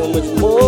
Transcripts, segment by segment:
so much more.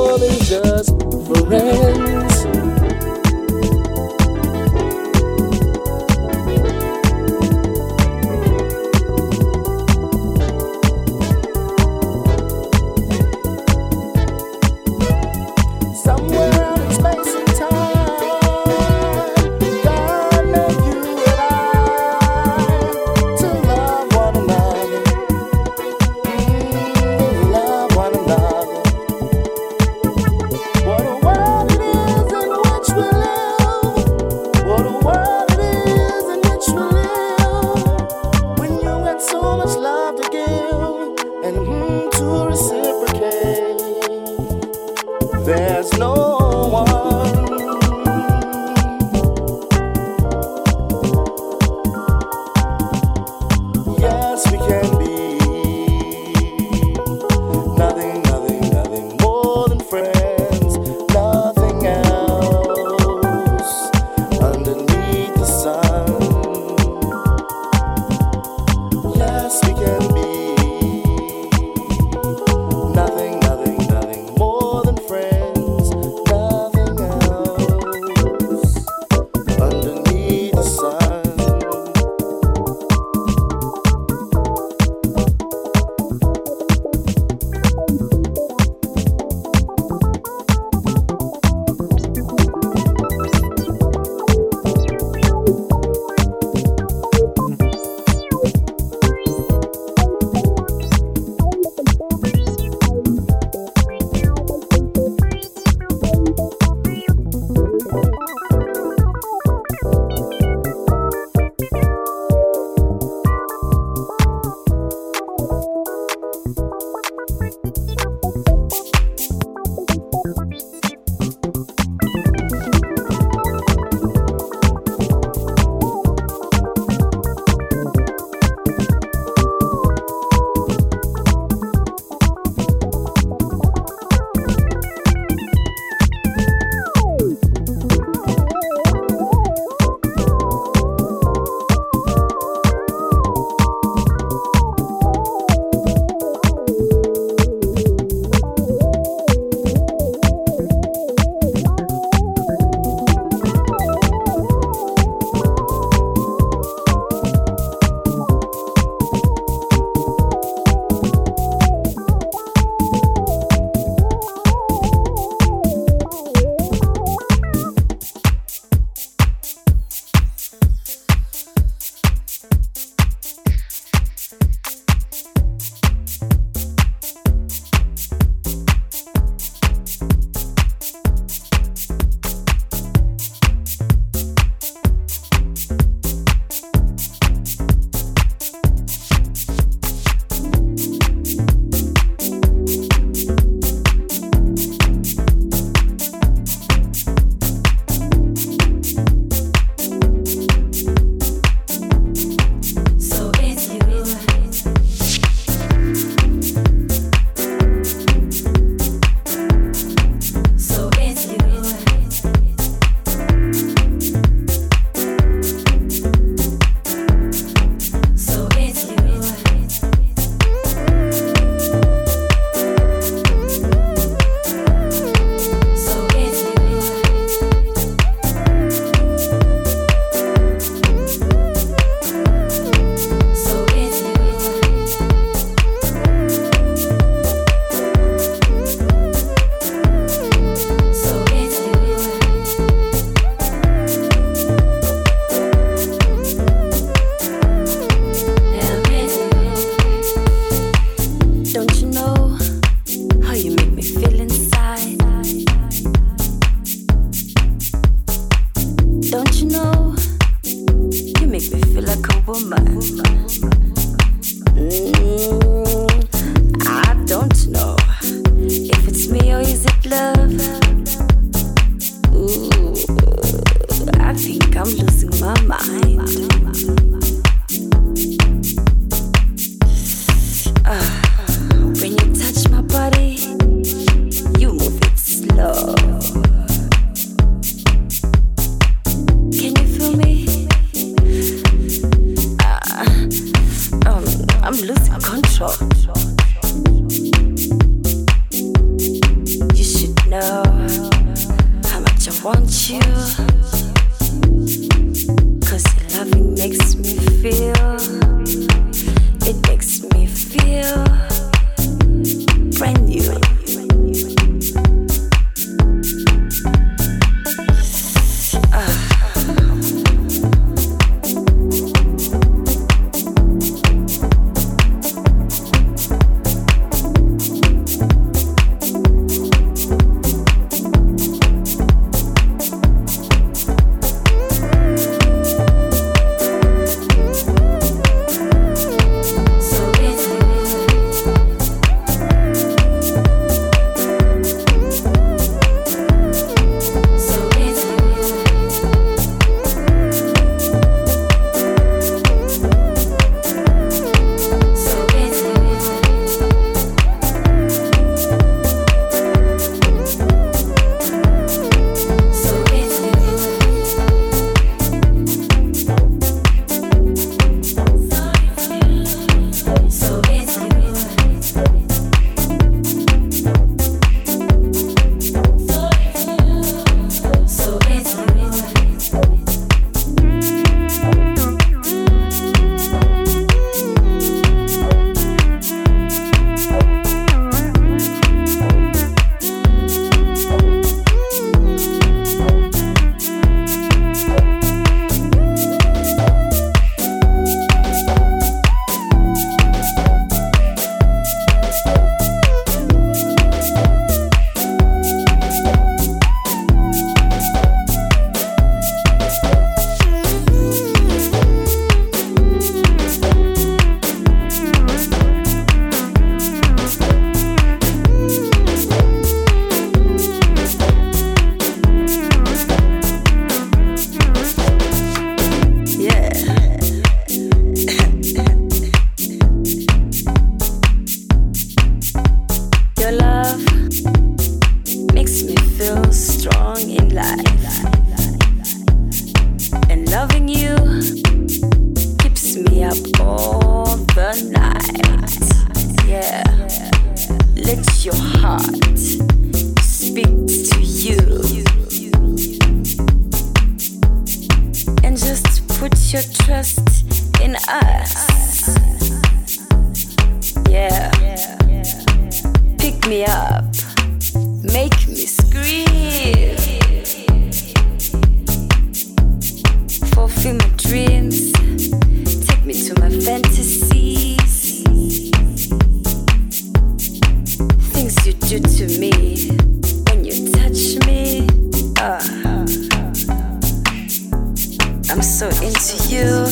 Into you.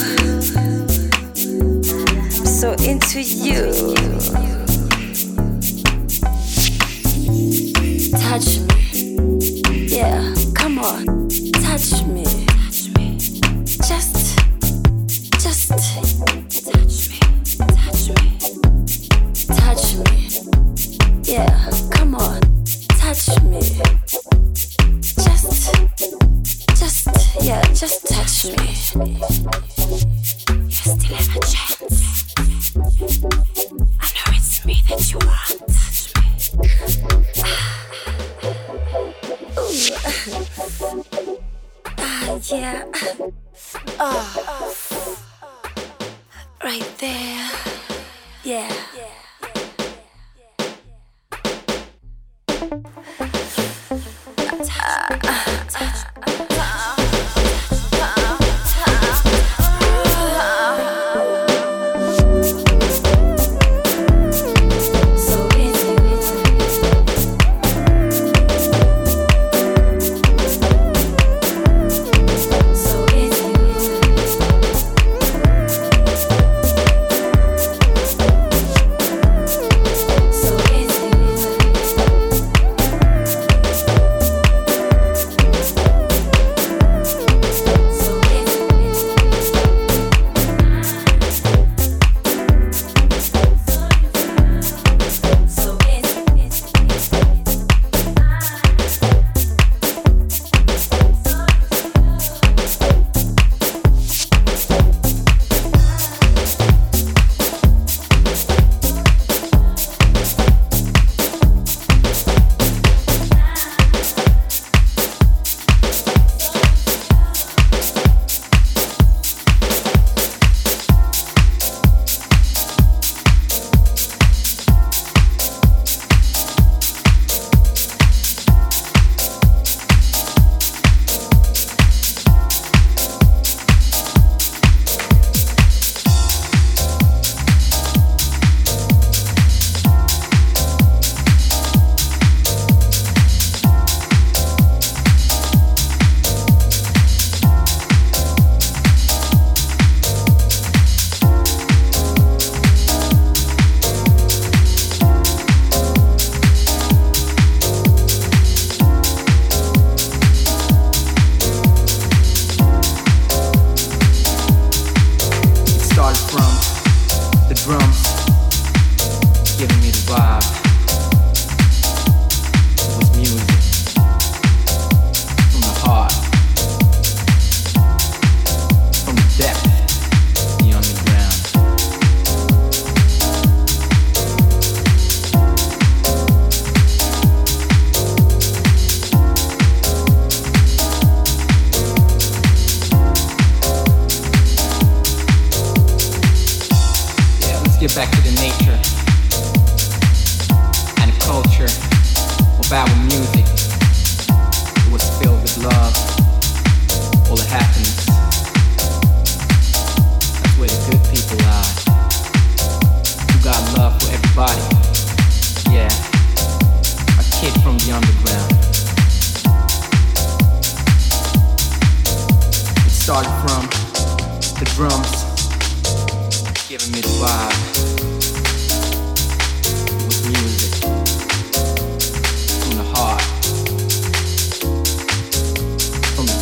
I'm so into you.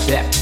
From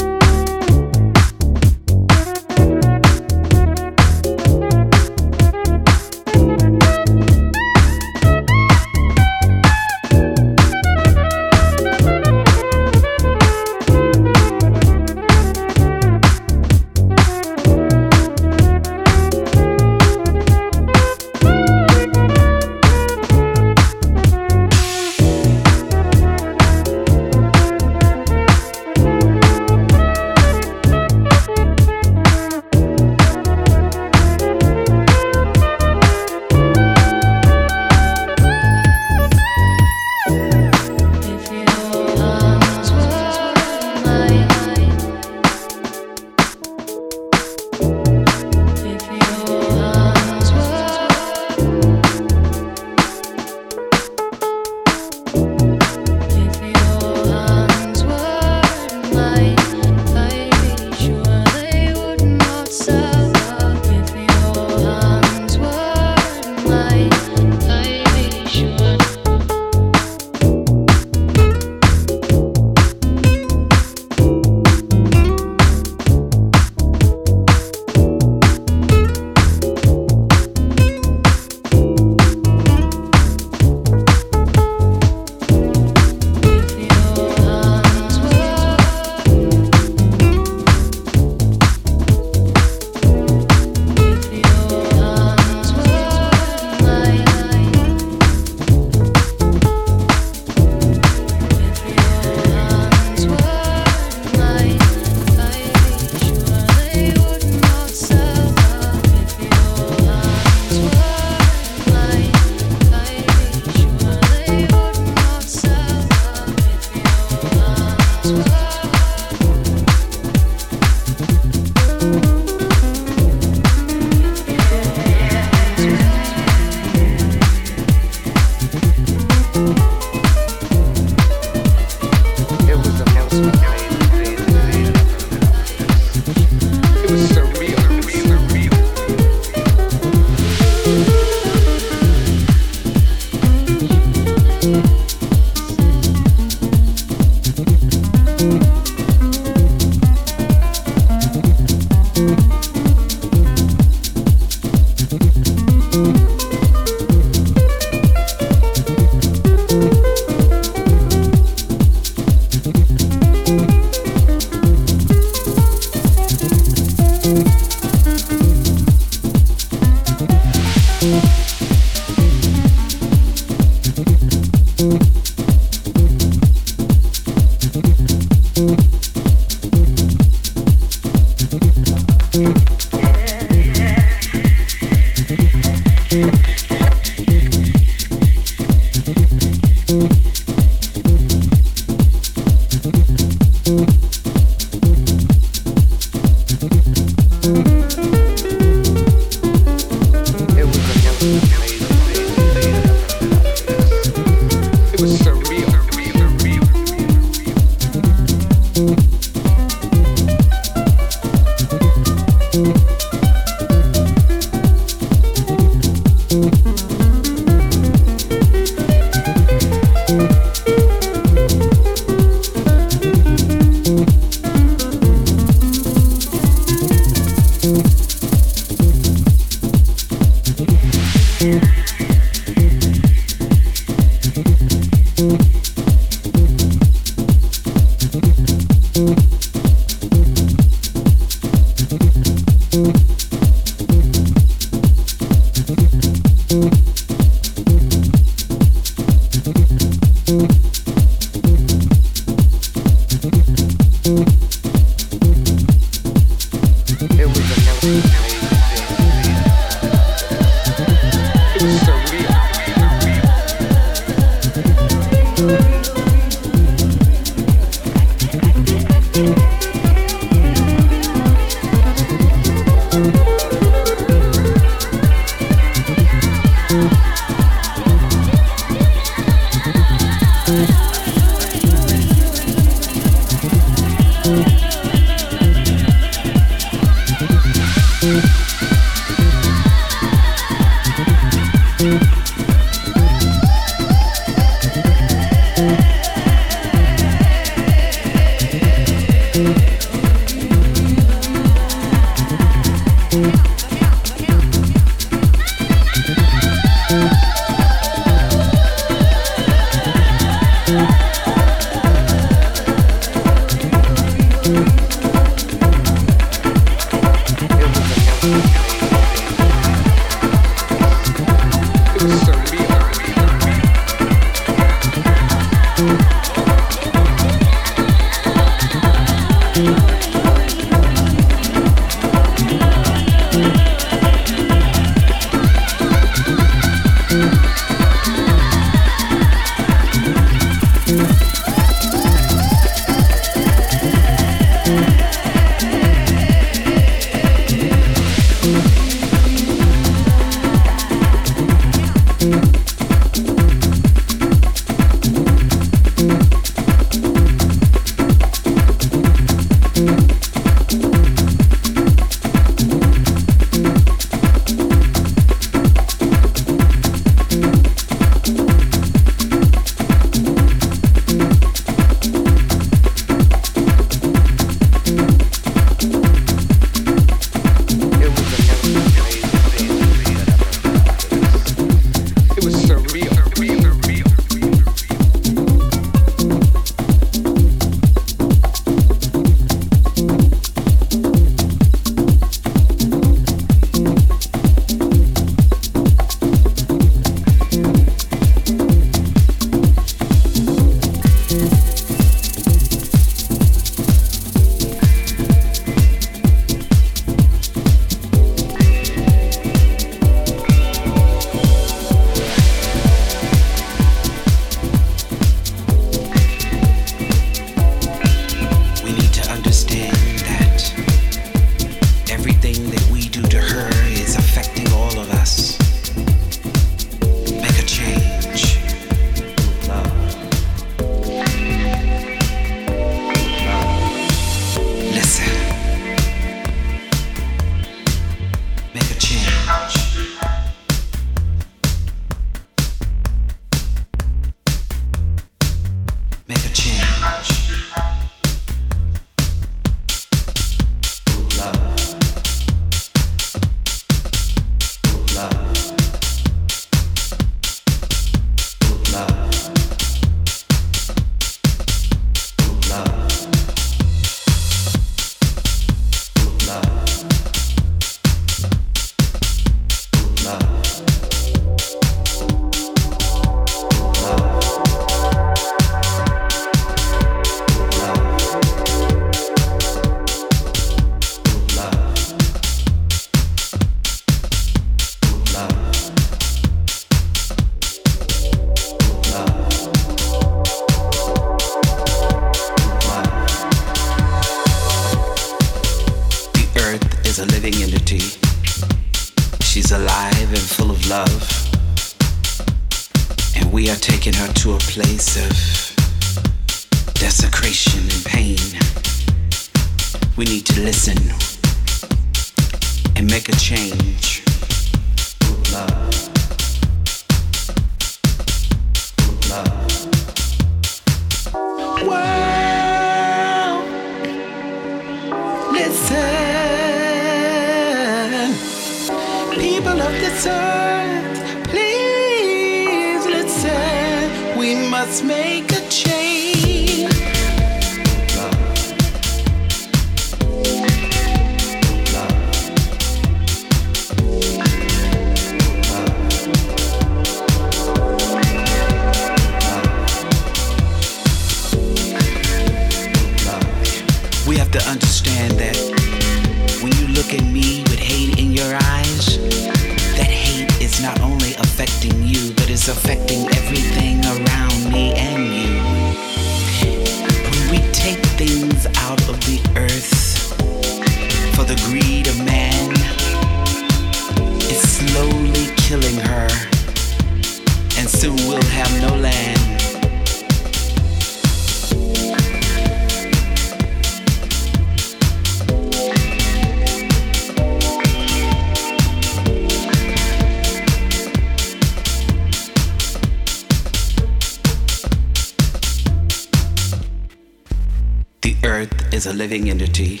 earth is a living entity.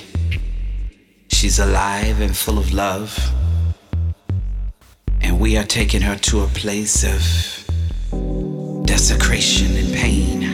She's alive and full of love. And we are taking her to a place of desecration and pain.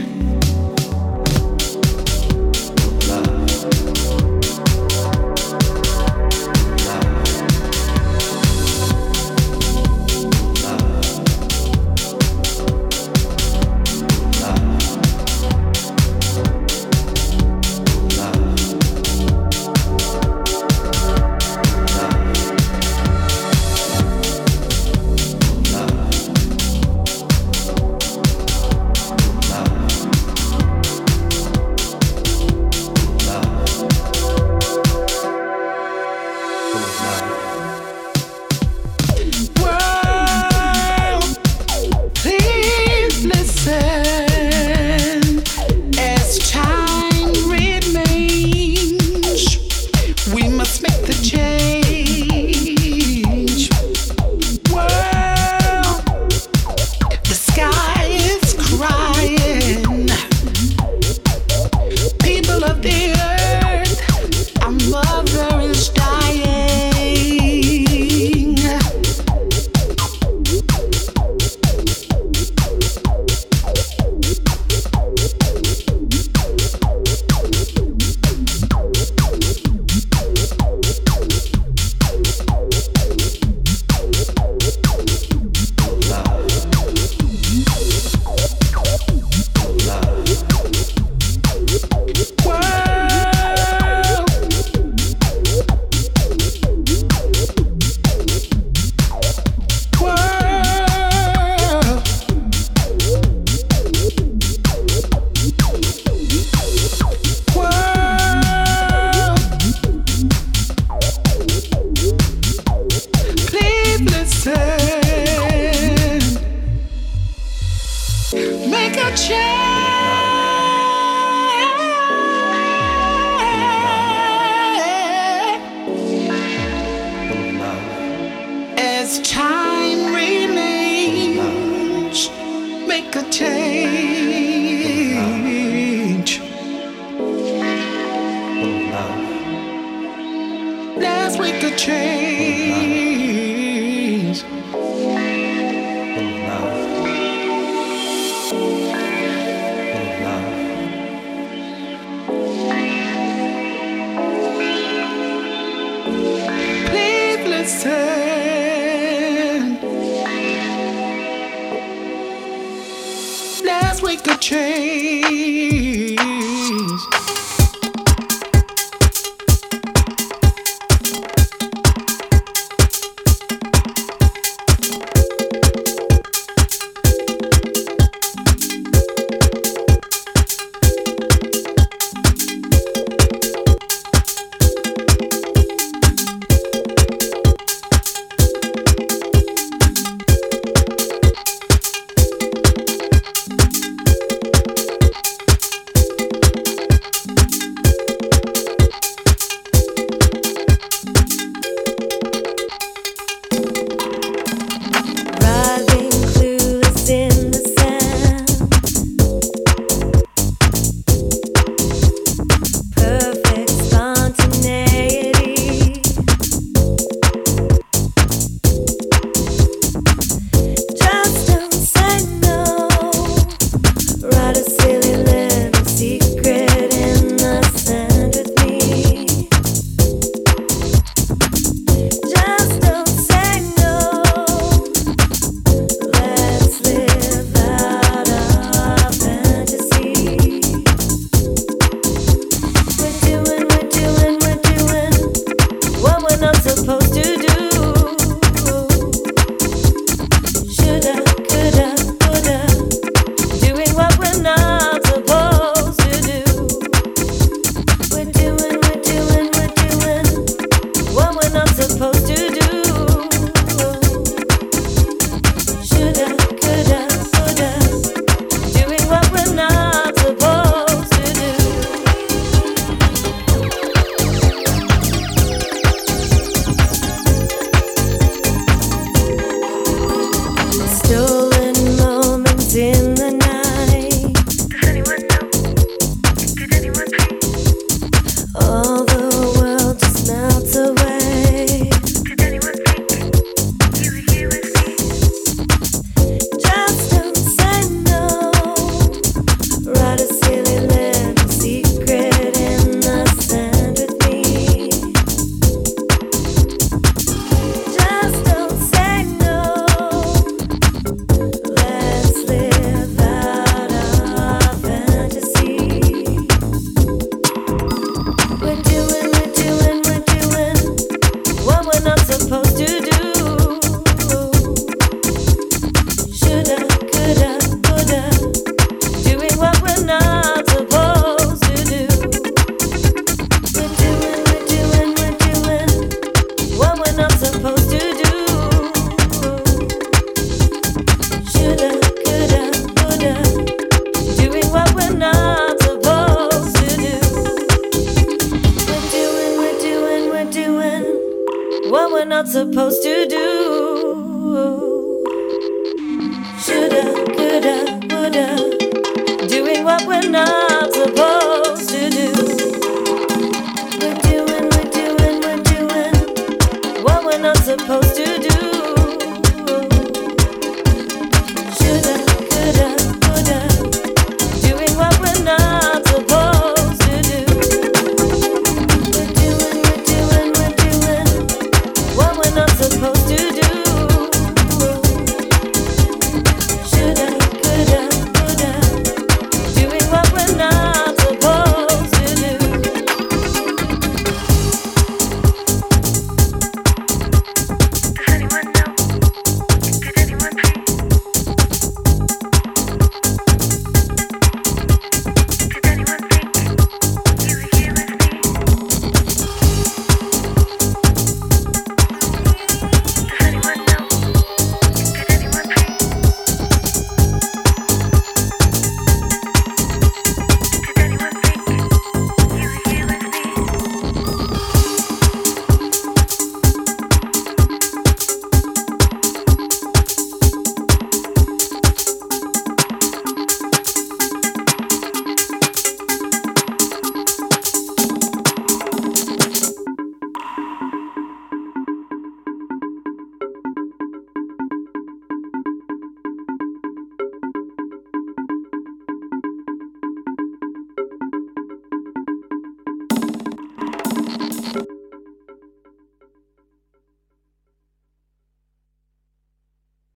Supposed to